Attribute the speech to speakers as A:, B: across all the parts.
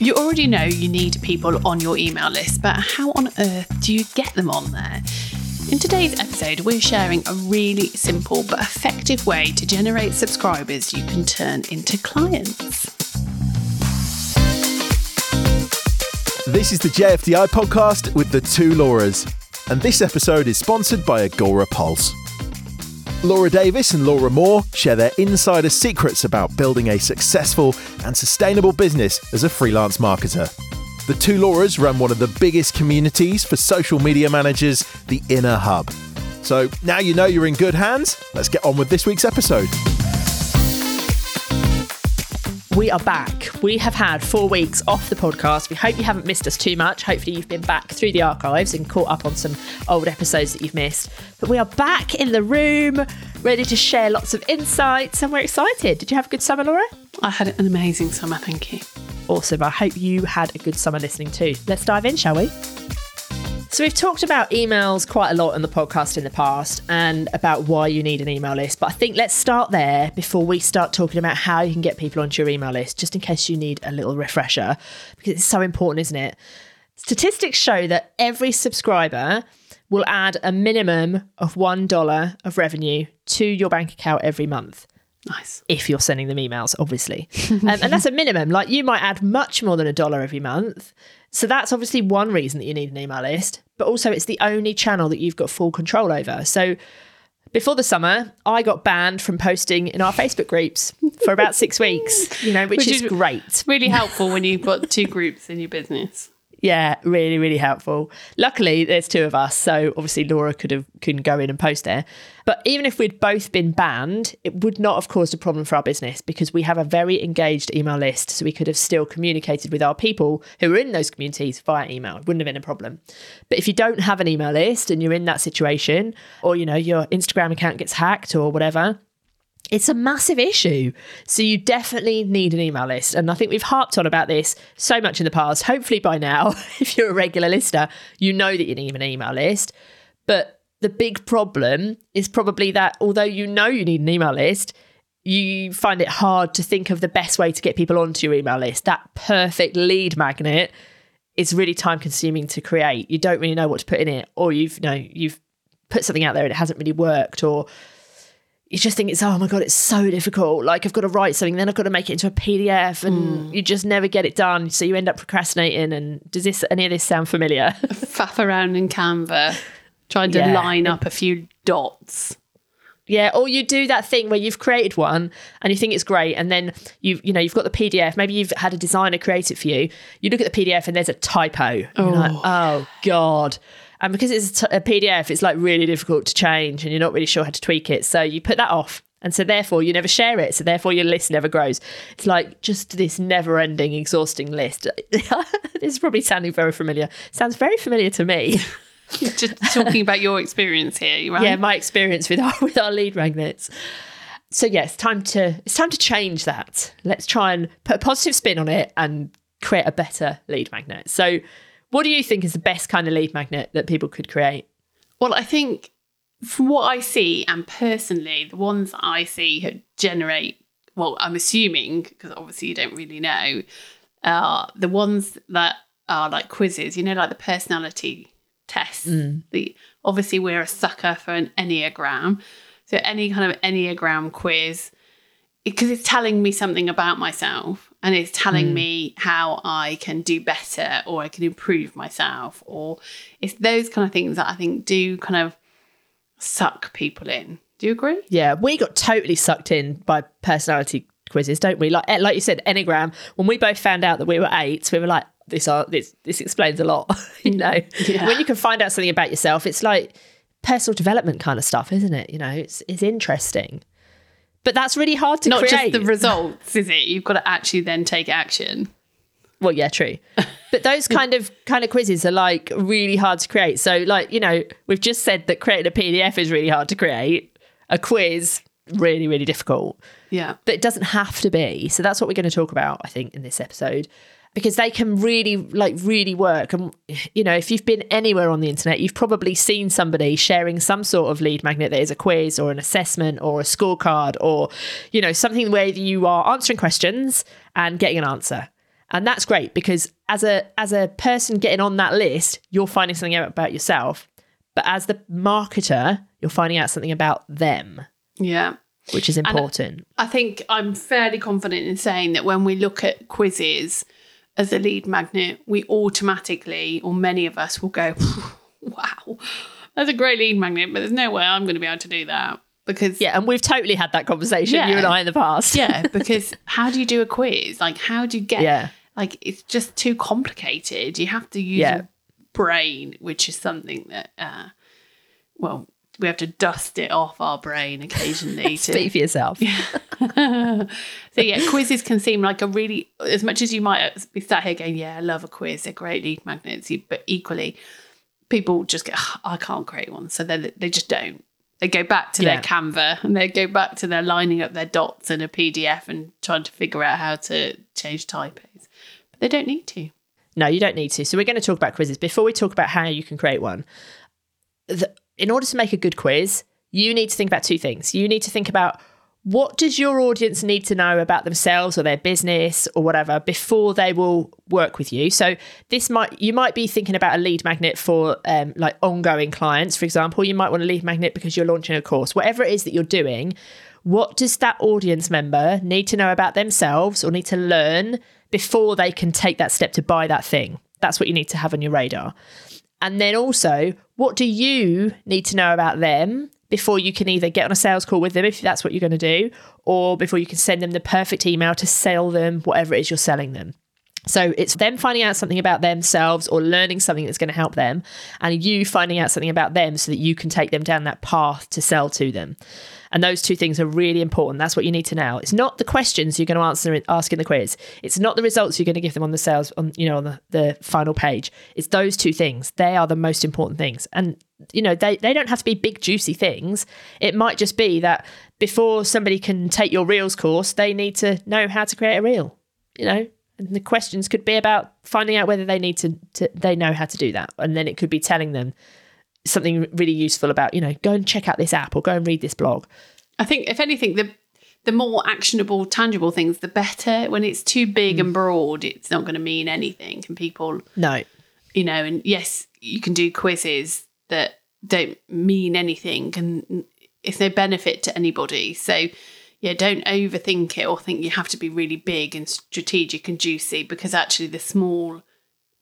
A: You already know you need people on your email list, but how on earth do you get them on there? In today's episode, we're sharing a really simple but effective way to generate subscribers you can turn into clients.
B: This is the JFDI podcast with the two Lauras, and this episode is sponsored by Agorapulse. Laura Davis and Laura Moore share their insider secrets about building a successful and sustainable business as a freelance marketer. The two Lauras run one of the biggest communities for social media managers, the Inner Hub. So now you know you're in good hands, let's get on with this week's episode.
C: We are back. We have had four weeks off the podcast. We hope you haven't missed us too much. Hopefully, you've been back through the archives and caught up on some old episodes that you've missed. But we are back in the room, ready to share lots of insights, and we're excited. Did you have a good summer, Laura?
A: I had an amazing summer, thank you.
C: Awesome. I hope you had a good summer listening too. Let's dive in, shall we? So, we've talked about emails quite a lot on the podcast in the past and about why you need an email list. But I think let's start there before we start talking about how you can get people onto your email list, just in case you need a little refresher, because it's so important, isn't it? Statistics show that every subscriber will add a minimum of $1 of revenue to your bank account every month.
A: Nice.
C: If you're sending them emails, obviously. um, and that's a minimum. Like you might add much more than a dollar every month. So that's obviously one reason that you need an email list, but also it's the only channel that you've got full control over. So before the summer, I got banned from posting in our Facebook groups for about six weeks, you know, which,
A: Which
C: is,
A: is-
C: great.
A: Really helpful when you've got two groups in your business.
C: Yeah, really, really helpful. Luckily, there's two of us, so obviously Laura could have couldn't go in and post there. But even if we'd both been banned, it would not have caused a problem for our business because we have a very engaged email list, so we could have still communicated with our people who are in those communities via email. It wouldn't have been a problem. But if you don't have an email list and you're in that situation, or you know your Instagram account gets hacked or whatever, it's a massive issue. So you definitely need an email list. And I think we've harped on about this so much in the past. Hopefully by now, if you're a regular listener, you know that you need an email list. But the big problem is probably that although you know you need an email list, you find it hard to think of the best way to get people onto your email list. That perfect lead magnet is really time consuming to create. You don't really know what to put in it, or you've you know, you've put something out there and it hasn't really worked, or you just think it's oh my god it's so difficult. Like i've got to write something then i've got to make it into a pdf and hmm. you just never get it done. So you end up procrastinating and does this any of this sound familiar?
A: Faff around in Canva, trying to
C: Yeah.
A: line up a few dots.
C: yeah or you do that thing where you've created one and you think it's great and then you you know you've got the pdf maybe you've had a designer create it for you. You look at the pdf and there's a typo. You're like oh, oh god and because it's a, t- a pdf it's like really difficult to change and you're not really sure how to tweak it so you put that off and so therefore you never share it so therefore your list never grows it's like just this never ending exhausting list this is probably sounding very familiar sounds very familiar to me
A: Just talking about your experience here, right?
C: yeah, my experience with our with our lead magnets. So yes, time to it's time to change that. Let's try and put a positive spin on it and create a better lead magnet. So, what do you think is the best kind of lead magnet that people could create?
A: Well, I think from what I see, and personally, the ones that I see generate, well, I'm assuming, because obviously you don't really know, are the ones that are like quizzes, you know, like the personality tests. Mm. The Obviously, we're a sucker for an Enneagram. So, any kind of Enneagram quiz, because it's telling me something about myself and it's telling mm. me how I can do better or I can improve myself, or it's those kind of things that I think do kind of suck people in. Do you agree?
C: Yeah, we got totally sucked in by personality quizzes, don't we? Like eh, like you said, Enneagram. When we both found out that we were eight, we were like, this are this this explains a lot. you know,
A: Yeah.
C: when you can find out something about yourself, it's like personal development kind of stuff, isn't it? You know, it's it's interesting. But that's really hard to
A: Not
C: create.
A: just the results, is it? You've got to actually then take action.
C: Well, yeah, true. But those kind of kind of quizzes are like really hard to create. So, like you know, we've just said that creating a PDF is really hard to create. A quiz, really, really difficult.
A: Yeah.
C: But it doesn't have to be. So that's what we're going to talk about, I think, in this episode. Because they can really, like, really work. And, you know, if you've been anywhere on the internet, you've probably seen somebody sharing some sort of lead magnet that is a quiz or an assessment or a scorecard or, you know, something where you are answering questions and getting an answer. And that's great because as a as a person getting on that list, you're finding something out about yourself. But as the marketer, you're finding out something about them,
A: Yeah.
C: which is important.
A: I think I'm fairly confident in saying that when we look at quizzes as a lead magnet, we automatically, or many of us, will go, wow, that's a great lead magnet, but there's no way I'm going to be able to do that. Because,
C: yeah, and we've totally had that conversation, you and I, in the past.
A: yeah, because how do you do a quiz? Like, how do you get,
C: Yeah.
A: like, it's just too complicated. You have to use
C: Yeah.
A: your brain, which is something that, uh, well, we have to dust it off our brain occasionally to
C: Speak for yourself. Yeah.
A: so yeah, quizzes can seem like a really as much as you might be sat here going, yeah, I love a quiz, they're great lead magnets, but equally, people just go, "Ugh, I can't create one, so they they just don't. They go back to
C: Yeah.
A: their Canva and they go back to their lining up their dots in a PDF and trying to figure out how to change typos, but they don't need to.
C: No, you don't need to. So we're going to talk about quizzes. Before we talk about how you can create one, the, in order to make a good quiz, you need to think about two things. You need to think about what does your audience need to know about themselves or their business or whatever before they will work with you. So this might you might be thinking about a lead magnet for um, like ongoing clients, for example. You might want a lead magnet because you're launching a course. Whatever it is that you're doing, what does that audience member need to know about themselves or need to learn before they can take that step to buy that thing? That's what you need to have on your radar. And then also, what do you need to know about them before you can either get on a sales call with them, if that's what you're going to do, or before you can send them the perfect email to sell them whatever it is you're selling them? So it's them finding out something about themselves or learning something that's going to help them, and you finding out something about them so that you can take them down that path to sell to them. And those two things are really important. That's what you need to know. It's not the questions you're going to answer ask in the quiz. It's not the results you're going to give them on the sales on you know on the, the final page. It's those two things. They are the most important things. And you know they they don't have to be big juicy things. It might just be that before somebody can take your reels course, they need to know how to create a reel. You know, and the questions could be about finding out whether they need to, to they know how to do that. And then it could be telling them something really useful about, you know, go and check out this app or go and read this blog.
A: I think if anything, the the more actionable, tangible things, the better. When it's too big and mm. broad, it's not going to mean anything. And people,
C: No.
A: you know, and yes, you can do quizzes that don't mean anything and it's no benefit to anybody. So, yeah, don't overthink it or think you have to be really big and strategic and juicy because actually the small,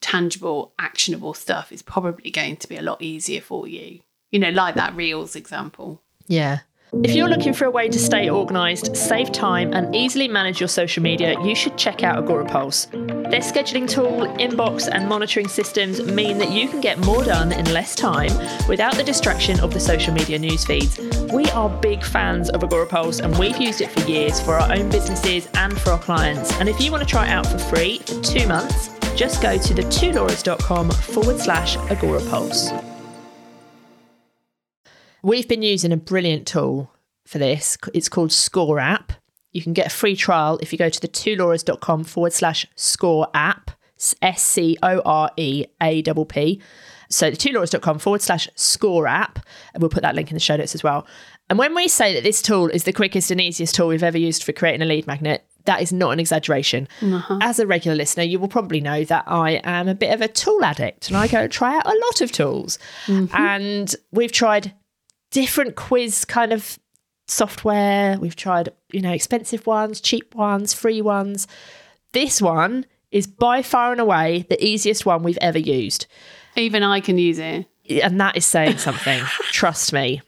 A: tangible, actionable stuff is probably going to be a lot easier for you. You know, like that Reels example.
C: Yeah. If you're looking for a way to stay organised, save time, and easily manage your social media, you should check out Agorapulse. Their scheduling tool, inbox, and monitoring systems mean that you can get more done in less time without the distraction of the social media news feeds. We are big fans of Agorapulse and we've used it for years for our own businesses and for our clients. And if you want to try it out for free for two months, just go to the twolauras.com forward slash Agorapulse. We've been using a brilliant tool for this. It's called ScoreApp. You can get a free trial if you go to the twolauras.com forward slash score app, S C O R E A P P. So the twolauras.com forward slash score app. And we'll put that link in the show notes as well. And when we say that this tool is the quickest and easiest tool we've ever used for creating a lead magnet, that is not an exaggeration. Uh-huh. As a regular listener, you will probably know that I am a bit of a tool addict and I go try out a lot of tools. Mm-hmm. And we've tried different quiz kind of software. We've tried, you know, expensive ones, cheap ones, free ones. This one is by far and away the easiest one we've ever used.
A: Even I can use it.
C: And that is saying something. Trust me.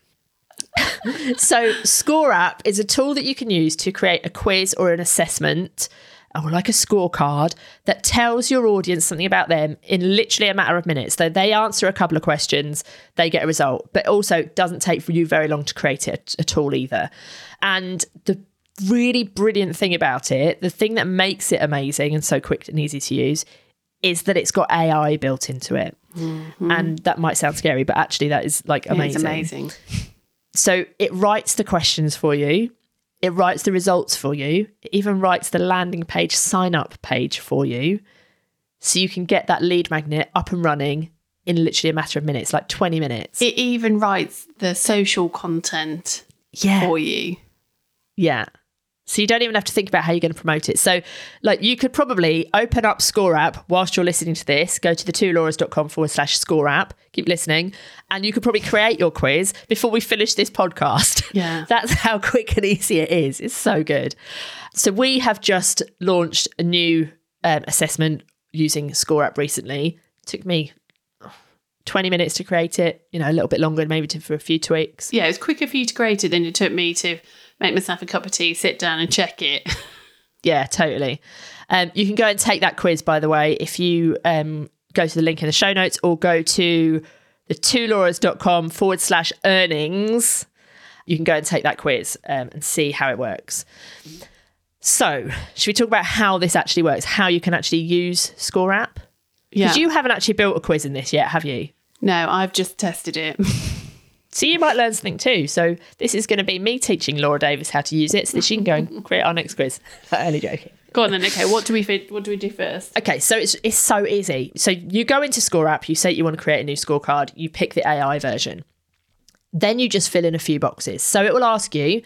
C: so, ScoreApp is a tool that you can use to create a quiz or an assessment or like a scorecard that tells your audience something about them in literally a matter of minutes. So they answer a couple of questions, they get a result, but also it doesn't take for you very long to create it at all either. And the really brilliant thing about it, the thing that makes it amazing and so quick and easy to use, is that it's got AI built into it. Mm-hmm. And that might sound scary, but actually that is like amazing.
A: It's amazing.
C: So it writes the questions for you. It writes the results for you. It even writes the landing page sign up page for you. So you can get that lead magnet up and running in literally a matter of minutes, like 20 minutes.
A: It even writes the social content
C: yeah.
A: for you.
C: Yeah. So you don't even have to think about how you're going to promote it. So, like, you could probably open up ScoreApp whilst you're listening to this, go to the twolauras.com forward slash score app, keep listening, and you could probably create your quiz before we finish this podcast.
A: Yeah.
C: That's how quick and easy it is. It's so good. So, we have just launched a new um, assessment using ScoreApp recently. It took me 20 minutes to create it, you know, a little bit longer, maybe to, for a few tweaks.
A: Yeah, it was quicker for you to create it than it took me to make myself a cup of tea, sit down and check it.
C: Yeah, totally. Um, you can go and take that quiz, by the way, if you um, go to the link in the show notes or go to the twolauras.com forward slash earnings. You can go and take that quiz um, and see how it works. So, should we talk about how this actually works? How you can actually use ScoreApp?
A: Yeah.
C: Because you haven't actually built a quiz in this yet, have you?
A: no, I've just tested it.
C: So you might learn something too. So this is going to be me teaching Laura Davis how to use it so that she can go and create our next quiz. Only joking.
A: Go on then. Okay, what do we fit- what do we do first?
C: Okay, so it's it's so easy. So you go into ScoreApp, you say you want to create a new scorecard, you pick the AI version. Then you just fill in a few boxes. So it will ask you,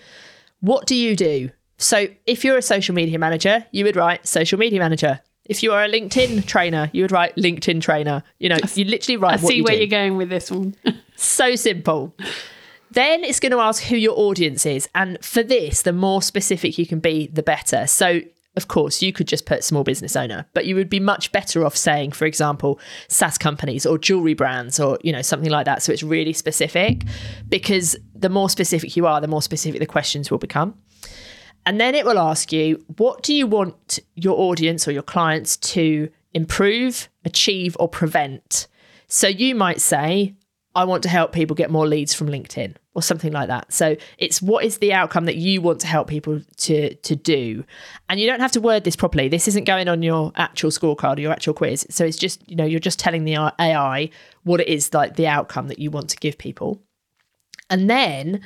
C: what do you do? So if you're a social media manager, you would write social media manager. If you are a LinkedIn trainer, you would write LinkedIn trainer. You know, you literally
A: I
C: write what
A: see
C: you
A: where
C: do.
A: you're going with this one.
C: So simple. Then it's going to ask who your audience is. And for this, the more specific you can be, the better. So, of course, you could just put small business owner, but you would be much better off saying, for example, SaaS companies or jewelry brands or, you know, something like that. So it's really specific because the more specific you are, the more specific the questions will become. And then it will ask you, what do you want your audience or your clients to improve, achieve, or prevent? So you might say, I want to help people get more leads from LinkedIn or something like that. So it's what is the outcome that you want to help people to to do. And you don't have to word this properly. This isn't going on your actual scorecard or your actual quiz. So it's just, you know, you're just telling the AI what it is like the outcome that you want to give people. And then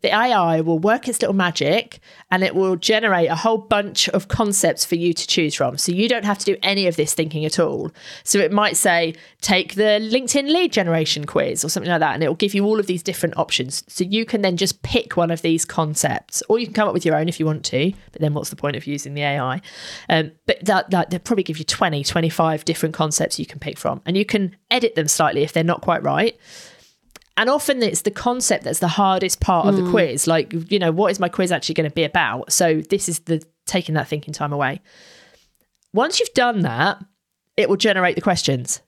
C: the AI will work its little magic and it will generate a whole bunch of concepts for you to choose from. So you don't have to do any of this thinking at all. So it might say, take the LinkedIn lead generation quiz or something like that. And it will give you all of these different options. So you can then just pick one of these concepts or you can come up with your own if you want to. But then what's the point of using the AI? Um, but that, that, they'll probably give you 20, 25 different concepts you can pick from. And you can edit them slightly if they're not quite right and often it's the concept that's the hardest part of the mm. quiz like you know what is my quiz actually going to be about? So this is the taking that thinking time away. Once you've done that it will generate the questions.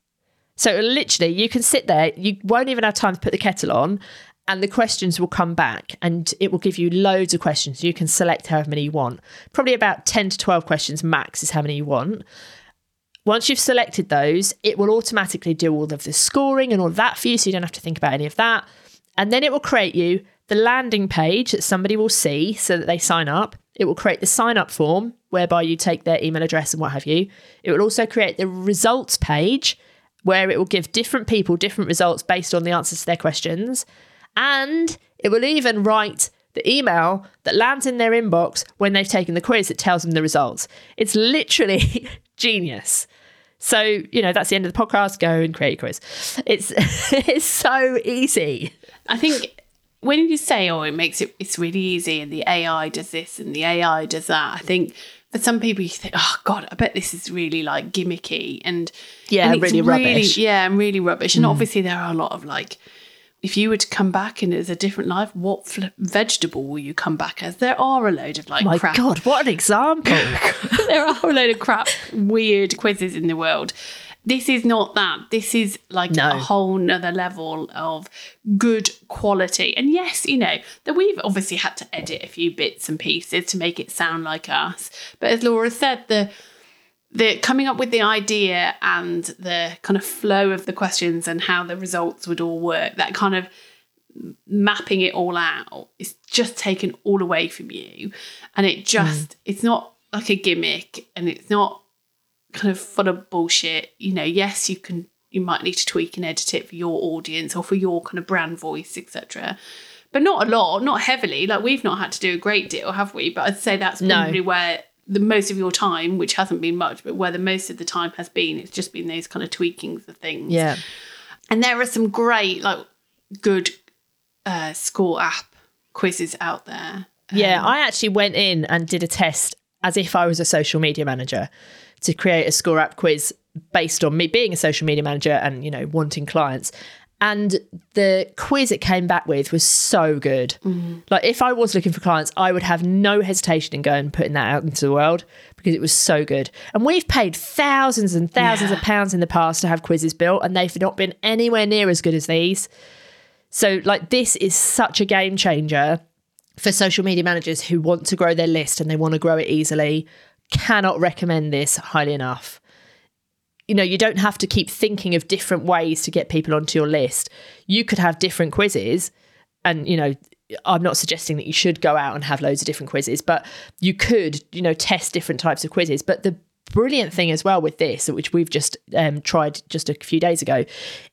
C: So literally you can sit there you won't even have time to put the kettle on and the questions will come back and it will give you loads of questions. You can select however many you want. Probably about 10 to 12 questions max is how many you want once you've selected those, it will automatically do all of the scoring and all of that for you, so you don't have to think about any of that. And then it will create you the landing page that somebody will see so that they sign up. It will create the sign up form whereby you take their email address and what have you. It will also create the results page where it will give different people different results based on the answers to their questions. And it will even write the email that lands in their inbox when they've taken the quiz that tells them the results. It's literally genius. So, you know, that's the end of the podcast. Go and create a quiz. It's it's so easy.
A: I think when you say, "Oh, it makes it it's really easy," and the AI does this and the AI does that, I think for some people you think, "Oh God, I bet this is really like gimmicky and
C: Yeah,
A: and it's
C: really rubbish. Mm.
A: Yeah, and really rubbish. And obviously there are a lot of like. If you were to come back and it's a different life, what fl- vegetable will you come back as? There are a load of like
C: My
A: crap
C: God, what an example.
A: there are a load of crap, weird quizzes in the world. This is not that. This is like
C: No.
A: a whole nother level of good quality. And yes, you know, that we've obviously had to edit a few bits and pieces to make it sound like us. But as Laura said, the the coming up with the idea and the kind of flow of the questions and how the results would all work, that kind of mapping it all out is just taken all away from you. And it hmm. just, it's not like a gimmick and it's not kind of full of bullshit. You know, yes, you can, you might need to tweak and edit it for your audience or for your kind of brand voice, etc. But not a lot, not heavily. Like we've not had to do a great deal, have we? But I'd say that's
C: No.
A: probably where the most of your time, which hasn't been much, but where the most of the time has been, it's just been those kind of tweakings of things.
C: yeah.
A: And there are some great, like, good uh, ScoreApp quizzes out there.
C: Yeah, I actually went in and did a test as if I was a social media manager to create a ScoreApp quiz based on me being a social media manager and, you know, wanting clients. And the quiz it came back with was so good. Mm-hmm. Like, if I was looking for clients, I would have no hesitation in going and putting that out into the world because it was so good. And we've paid thousands and thousands of pounds in the past to have quizzes built, and they've not been anywhere near as good as these. So, like, this is such a game changer for social media managers who want to grow their list and they want to grow it easily. Cannot recommend this highly enough. You know, you don't have to keep thinking of different ways to get people onto your list. You could have different quizzes, and you know, I'm not suggesting that you should go out and have loads of different quizzes, but you could, you know, test different types of quizzes. But the brilliant thing as well with this, which we've just um, tried just a few days ago,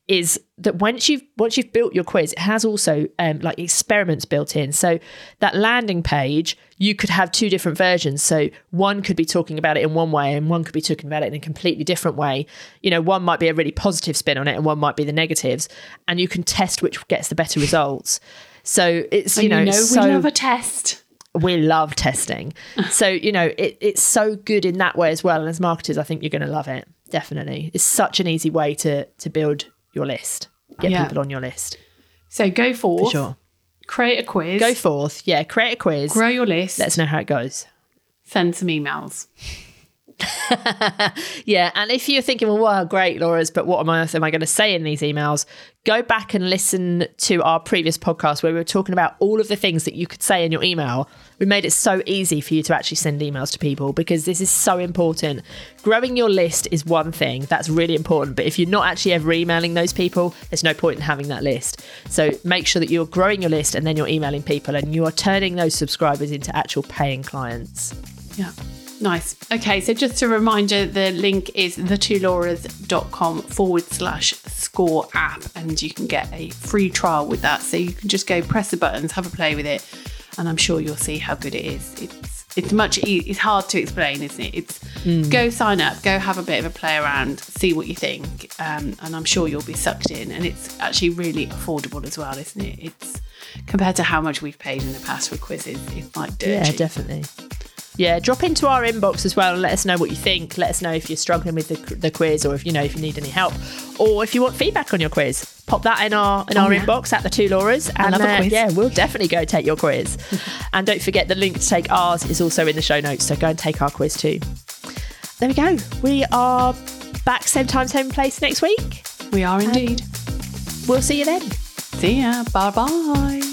C: is that once you've once you've built your quiz, it has also um, like experiments built in. So that landing page, you could have two different versions. So one could be talking about it in one way, and one could be talking about it in a completely different way. You know, one might be a really positive spin on it, and one might be the negatives, and you can test which gets the better results. So it's you
A: you
C: know,
A: know,
C: it's
A: we
C: so
A: love a test.
C: We love testing. So, you know, it, it's so good in that way as well. And as marketers, I think you're going to love it. Definitely. It's such an easy way to to build your list, get
A: Yeah.
C: people on your list.
A: So go
C: For
A: forth,
C: sure.
A: create a quiz,
C: Go forth. Yeah. Create a quiz.
A: grow your list,
C: Let us know how it goes.
A: send some emails.
C: Yeah, and if you're thinking, well, wow, great, Laura's, but what on earth am I going to say in these emails? Go back and listen to our previous podcast where we were talking about all of the things that you could say in your email. We made it so easy for you to actually send emails to people because this is so important. Growing your list is one thing, that's really important, but if you're not actually ever emailing those people, there's no point in having that list. So make sure that you're growing your list and then you're emailing people and you are turning those subscribers into actual paying clients.
A: Yeah. Nice. Okay, so just a reminder the link is thetwolauras.com forward slash score app, and you can get a free trial with that. So you can just go press the buttons, have a play with it, and I'm sure you'll see how good it is. It's it's much e- it's hard to explain, isn't it? It's go sign up, go have a bit of a play around, see what you think, um, and I'm sure you'll be sucked in. And it's actually really affordable as well, isn't it? It's compared to how much we've paid in the past for quizzes, it's like dirt
C: Yeah,
A: cheap.
C: definitely. Yeah, drop into our inbox as well and let us know what you think. Let us know if you're struggling with the, the quiz or if you know if you need any help or if you want feedback on your quiz. Pop that in our in our
A: yeah.
C: inbox at the two Lauras, and uh, yeah, we'll definitely go take your quiz. and don't forget the link to take ours is also in the show notes, so go and take our quiz too. There we go. We are back same time, same place next week.
A: We are indeed.
C: We'll see you then.
A: See ya. Bye bye.